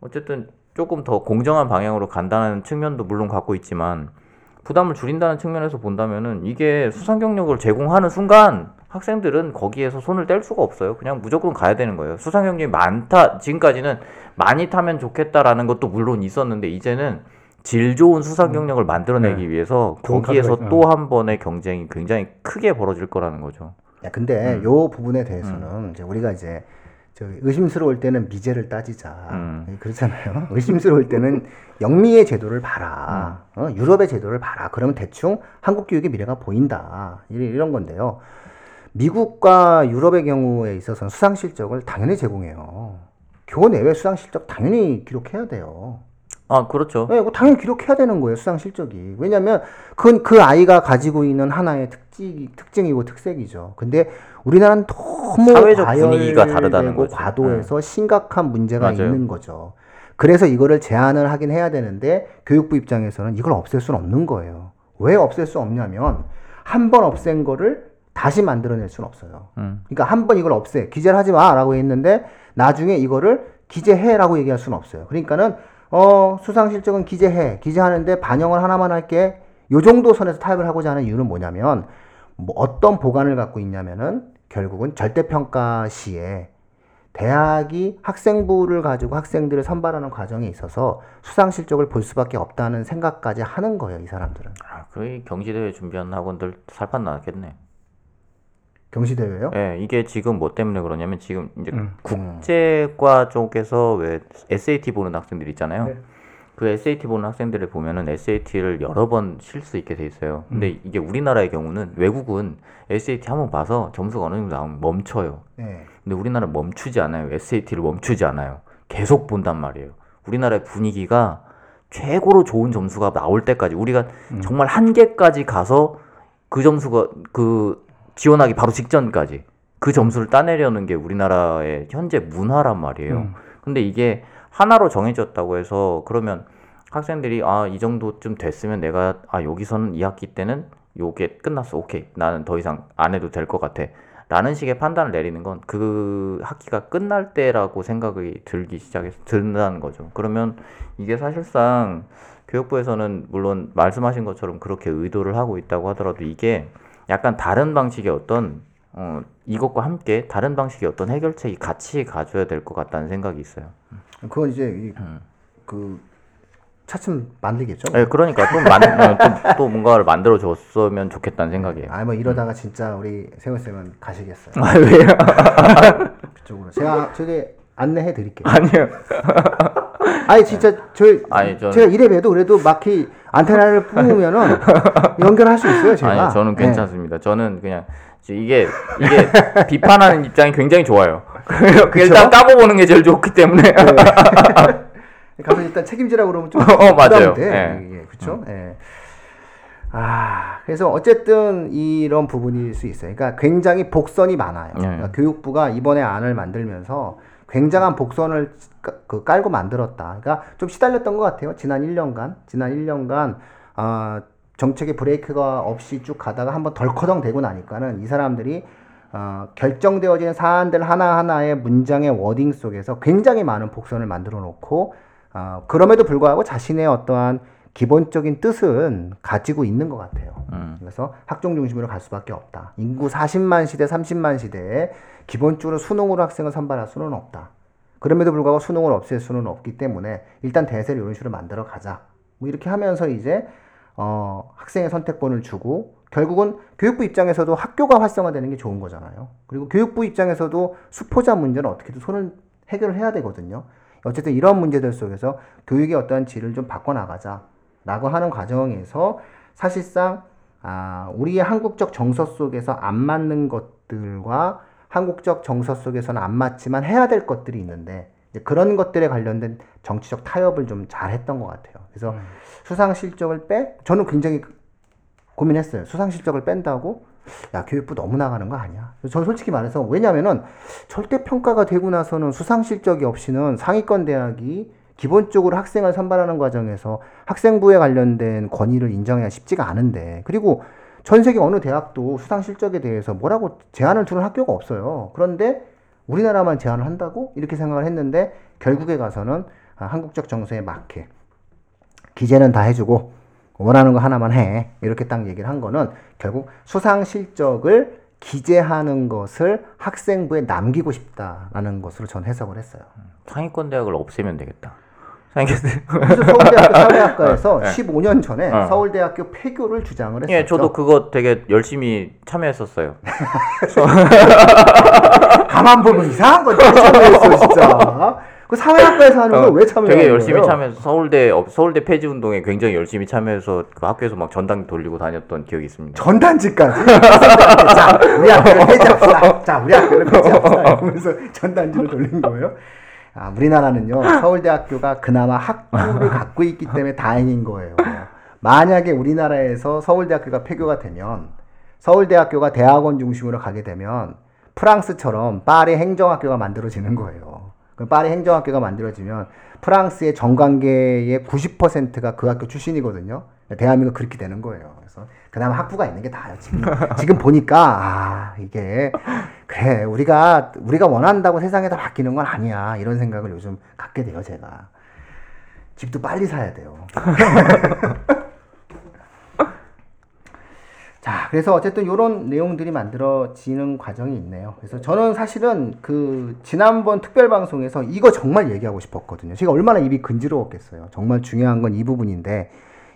어쨌든 조금 더 공정한 방향으로 간다는 측면도 물론 갖고 있지만 부담을 줄인다는 측면에서 본다면은 이게 수상 경력을 제공하는 순간 학생들은 거기에서 손을 뗄 수가 없어요. 그냥 무조건 가야 되는 거예요. 수상 경력이 많다 지금까지는 많이 타면 좋겠다라는 것도 물론 있었는데 이제는 질 좋은 수상 경력을 만들어내기 위해서 좋은 거기에서 카드가 있- 또한 번의 경쟁이 굉장히 크게 벌어질 거라는 거죠. 야, 근데 음. 요 부분에 대해서는 이제 우리가 이제 저 의심스러울 때는 미제를 따지자 음. 그렇잖아요. [LAUGHS] 의심스러울 때는 영미의 제도를 봐라, 음. 어, 유럽의 제도를 봐라. 그러면 대충 한국 교육의 미래가 보인다 이- 이런 건데요. 미국과 유럽의 경우에 있어서는 수상 실적을 당연히 제공해요. 교원 내외 수상 실적 당연히 기록해야 돼요. 아 그렇죠. 네, 그거 당연히 기록해야 되는 거예요, 수상 실적이. 왜냐면, 그건 그 아이가 가지고 있는 하나의 특징, 특징이고 특색이죠. 근데 우리나라는 너무 사회적 분위기가 다르다는 거죠. 네. 과도해서 심각한 문제가 맞아요. 있는 거죠. 그래서 이거를 제한을 하긴 해야 되는데, 교육부 입장에서는 이걸 없앨 수는 없는 거예요. 왜 없앨 수 없냐면, 한 번 없앤 거를 다시 만들어낼 수는 없어요. 음. 그러니까 한 번 이걸 없애 기재를 하지 마라고 했는데 나중에 이거를 기재해라고 얘기할 수는 없어요. 그러니까는 어 수상 실적은 기재해 기재하는데 반영을 하나만 할게 요 정도 선에서 타협을 하고자 하는 이유는 뭐냐면 뭐 어떤 보관을 갖고 있냐면은 결국은 절대평가 시에 대학이 학생부를 가지고 학생들을 선발하는 과정에 있어서 수상 실적을 볼 수밖에 없다는 생각까지 하는 거예요 이 사람들은 아, 그 경시대회 준비하는 학원들 살판 나겠네. 경시대회요? 예, 이게 지금 뭐 때문에 그러냐면 지금 이제 음. 국제과 쪽에서 왜 SAT 보는 학생들 있잖아요. 네. 그 SAT 보는 학생들을 보면은 SAT를 여러 번칠수 있게 돼 있어요. 근데 이게 우리나라의 경우는 외국은 SAT 한 번 봐서 점수가 어느 정도 나오면 멈춰요. 네. 근데 우리나라는 멈추지 않아요. SAT를 멈추지 않아요. 계속 본단 말이에요. 우리나라의 분위기가 최고로 좋은 점수가 나올 때까지 우리가 정말 한계까지 가서 그 점수가 그 지원하기 바로 직전까지 그 점수를 따내려는 게 우리나라의 현재 문화란 말이에요. 음. 근데 이게 하나로 정해졌다고 해서 그러면 학생들이 아 이 정도쯤 됐으면 내가 아 여기서는 이 학기 때는 요게 끝났어 오케이 나는 더 이상 안 해도 될 것 같아 라는 식의 판단을 내리는 건 그 학기가 끝날 때라고 생각이 들기 시작해서 든다는 거죠 그러면 이게 사실상 교육부에서는 물론 말씀하신 것처럼 그렇게 의도를 하고 있다고 하더라도 이게 약간 다른 방식의 어떤 어, 이것과 함께 다른 방식의 어떤 해결책이 같이 가줘야 될 것 같다는 생각이 있어요. 그건 이제 이, 음. 그 차츰 만들겠죠. 네, 그러니까 또, 만, 어, 또, 또 뭔가를 만들어 줬으면 좋겠다는 생각이에요. 아 뭐 이러다가 진짜 우리 세훈 쌤은 가시겠어요. 아, 왜요? [LAUGHS] 그쪽으로 제가 저기 안내해 드릴게요. 아니요. 아니 진짜 저희 아니, 저는- 제가 이래 봬도 그래도 막히 안테나를 [LAUGHS] 뿜으면은 연결할 수 있어요, 제가. 아니 저는 네. 괜찮습니다. 저는 그냥 이게 이게 [LAUGHS] 비판하는 입장이 굉장히 좋아요. 그 [LAUGHS] 일단 까고 보는 게 제일 좋기 때문에 네. 가서 일단 책임지라고 그러면 좀 어, 맞아요. 부담돼. 예. 그렇죠? 예. 아, 그래서 어쨌든 이런 부분일 수 있어요. 그러니까 굉장히 복선이 많아요. 예. 그러니까 교육부가 이번에 안을 만들면서 굉장한 복선을 까- 그 깔고 만들었다. 그러니까 좀 시달렸던 것 같아요. 지난 1년간, 지난 1년간 아, 정책의 브레이크가 없이 쭉 가다가 한번 덜커덩 되고 나니까는 이 사람들이 어, 결정되어지는 사안들 하나하나의 문장의 워딩 속에서 굉장히 많은 복선을 만들어 놓고 어, 그럼에도 불구하고 자신의 어떠한 기본적인 뜻은 가지고 있는 것 같아요. 음. 그래서 학종 중심으로 갈 수밖에 없다. 인구 40만 시대, 30만 시대에 기본적으로 수능으로 학생을 선발할 수는 없다. 그럼에도 불구하고 수능을 없앨 수는 없기 때문에 일단 대세를 이런 식으로 만들어 가자. 뭐 이렇게 하면서 이제 어, 학생의 선택권을 주고 결국은 교육부 입장에서도 학교가 활성화되는 게 좋은 거잖아요. 그리고 교육부 입장에서도 수포자 문제는 어떻게든 손을 해결을 해야 되거든요. 어쨌든 이런 문제들 속에서 교육의 어떠한 질을 좀 바꿔나가자라고 하는 과정에서 사실상 아, 우리의 한국적 정서 속에서 안 맞는 것들과 한국적 정서 속에서는 안 맞지만 해야 될 것들이 있는데 그런 것들에 관련된 정치적 타협을 좀 잘했던 것 같아요. 그래서 수상 실적을 빼 저는 굉장히 고민했어요. 수상 실적을 뺀다고 야 교육부 너무 나가는 거 아니야? 저는 솔직히 말해서 왜냐면은 절대 평가가 되고 나서는 수상 실적이 없이는 상위권 대학이 기본적으로 학생을 선발하는 과정에서 학생부에 관련된 권위를 인정해야 쉽지가 않은데 그리고 전 세계 어느 대학도 수상 실적에 대해서 뭐라고 제한을 두는 학교가 없어요. 그런데 우리나라만 제한을 한다고 이렇게 생각을 했는데 결국에 가서는 아, 한국적 정서에 맞게 기재는 다 해주고 원하는 거 하나만 해 이렇게 딱 얘기를 한 거는 결국 수상 실적을 기재하는 것을 학생부에 남기고 싶다라는 것으로 전 해석을 했어요. 상위권 대학을 없애면 되겠다. 그래서 서울대학교 [LAUGHS] 사회학과에서 네. 15년 전에 어. 서울대학교 폐교를 주장을 했었죠. 예, 저도 그거 되게 열심히 참여했었어요. [LAUGHS] 가만 보면 이상한 건데 왜 참여했어 진짜. 그 사회학과에서 하는 걸왜 참여해? 되게 열심히 참여해서 서울대 업- 서울대 폐지 운동에 굉장히 열심히 참여해서 그 학교에서 막 전단 돌리고 다녔던 기억이 있습니다. 전단지까지. 자, 우리 학교를 폐지합시다. 자, 우리 학교를 폐지합시다. [LAUGHS] 이러면서 전단지를 돌린 거예요. 아, 우리나라는요, [LAUGHS] 서울대학교가 그나마 학부를 갖고 있기 때문에 다행인 거예요. 만약에 우리나라에서 서울대학교가 폐교가 되면, 서울대학교가 대학원 중심으로 가게 되면, 프랑스처럼 파리 행정학교가 만들어지는 거예요. 그 파리 행정학교가 만들어지면, 프랑스의 정관계의 90%가 그 학교 출신이거든요. 대한민국 그렇게 되는 거예요. 그래서 그나마 학부가 있는 게 나아요. 지금 지금 보니까 아 이게 그래 우리가 우리가 원한다고 세상에 다 바뀌는 건 아니야 이런 생각을 요즘 갖게 돼요 제가 집도 빨리 사야 돼요. [LAUGHS] 자, 그래서 어쨌든 이런 내용들이 만들어지는 과정이 있네요. 그래서 저는 사실은 그 지난번 특별 방송에서 이거 정말 얘기하고 싶었거든요. 제가 얼마나 입이 근지러웠겠어요. 정말 중요한 건 이 부분인데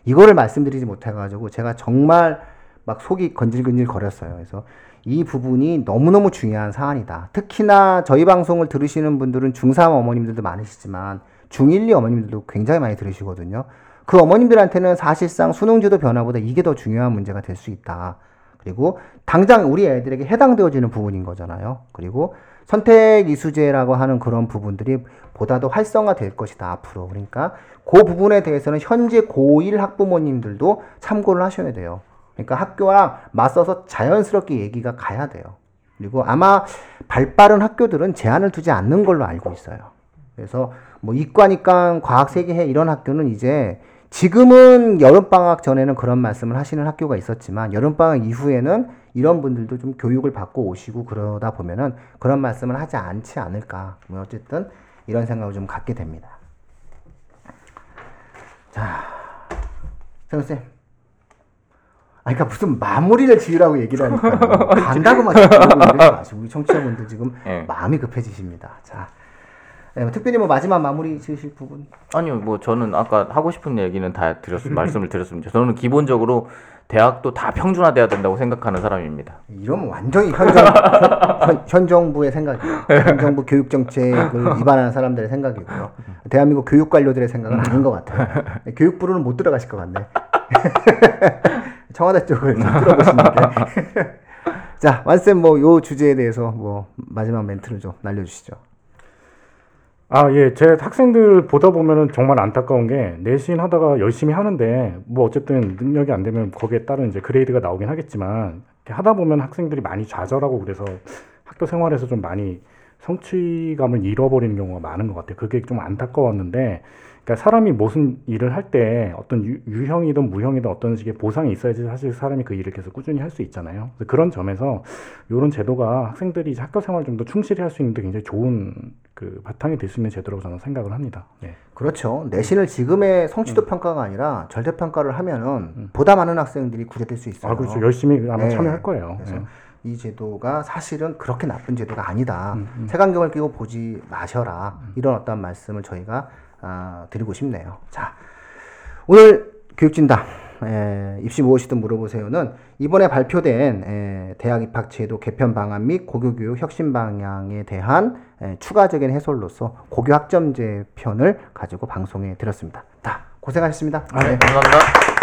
이거를 말씀드리지 못해가지고 제가 정말 막 속이 건질건질 거렸어요. 그래서 이 부분이 너무너무 중요한 사안이다. 특히나 저희 방송을 들으시는 분들은 중3 어머님들도 많으시지만 중1, 2 어머님들도 굉장히 많이 들으시거든요. 그 어머님들한테는 사실상 수능제도 변화보다 이게 더 중요한 문제가 될 수 있다. 그리고 당장 우리 애들에게 해당되어지는 부분인 거잖아요. 그리고 선택 이수제라고 하는 그런 부분들이 보다 더 활성화될 것이다 앞으로. 그러니까 그 부분에 대해서는 현재 고1 학부모님들도 참고를 하셔야 돼요. 그러니까 학교와 맞서서 자연스럽게 얘기가 가야 돼요. 그리고 아마 발빠른 학교들은 제한을 두지 않는 걸로 알고 있어요. 그래서 뭐 이과니까 과학 세계해 이런 학교는 이제 지금은 여름방학 전에는 그런 말씀을 하시는 학교가 있었지만 여름방학 이후에는 이런 분들도 좀 교육을 받고 오시고 그러다 보면은 그런 말씀을 하지 않지 않을까. 뭐 어쨌든 이런 생각을 좀 갖게 됩니다. 자, 세훈쌤. 아, 그러니까 무슨 마무리를 지으라고 얘기를 하니까 간다고만 자꾸 그러고 이러지 마시고 우리 청취자분들 지금 예. 마음이 급해지십니다. 자, 네, 뭐 특별히 뭐 마지막 마무리 지으실 부분. 아니요, 뭐 저는 아까 하고 싶은 얘기는 다 드렸 [LAUGHS] 말씀을 드렸습니다. 저는 기본적으로 대학도 다 평준화돼야 된다고 생각하는 사람입니다. 이러면 완전히 현, 정, 현, 현 정부의 생각이에요. 현 정부 교육 정책을 [LAUGHS] 위반하는 사람들의 생각이고요. 대한민국 교육 관료들의 생각은 아닌 것 같아요. 교육부로는 못 들어가실 것 같네. [LAUGHS] 청와대 쪽을 게. 자, 완쌤 뭐 요 주제에 대해서 뭐 마지막 멘트를 좀 날려주시죠. 아, 예. 제 학생들 보다 보면은 정말 안타까운 게 내신 하다가 열심히 하는데 뭐 어쨌든 능력이 안 되면 거기에 따른 이제 그레이드가 나오긴 하겠지만 이렇게 하다 보면 학생들이 많이 좌절하고 그래서 학교 생활에서 좀 많이 성취감을 잃어버리는 경우가 많은 것 같아요. 그게 좀 안타까웠는데 그러니까 사람이 무슨 일을 할 때 어떤 유, 유형이든 무형이든 어떤 식의 보상이 있어야지 사실 사람이 그 일을 계속 꾸준히 할 수 있잖아요. 그래서 그런 점에서 이런 제도가 학생들이 학교 생활 좀 더 충실히 할 수 있는데 굉장히 좋은 그 바탕이 될 수 있는 제도라고 저는 생각을 합니다. 네. 그렇죠. 내신을 지금의 성취도 음. 평가가 아니라 절대 평가를 하면은 보다 많은 학생들이 구제될 수 있어요. 아, 그렇죠. 열심히 아마 네. 참여할 거예요. 그래서 네. 이 제도가 사실은 그렇게 나쁜 제도가 아니다. 음, 색안경을 끼고 보지 마셔라. 이런 어떤 말씀을 저희가 아, 드리고 싶네요. 자, 오늘 교육진담 에, 입시 무엇이든 물어보세요는 이번에 발표된 에, 대학 입학 제도 개편 방안 및 고교교육 혁신 방향에 대한 에, 추가적인 해설로서 고교 학점제 편을 가지고 방송에 드렸습니다. 다 고생하셨습니다. 아, 네. 감사합니다.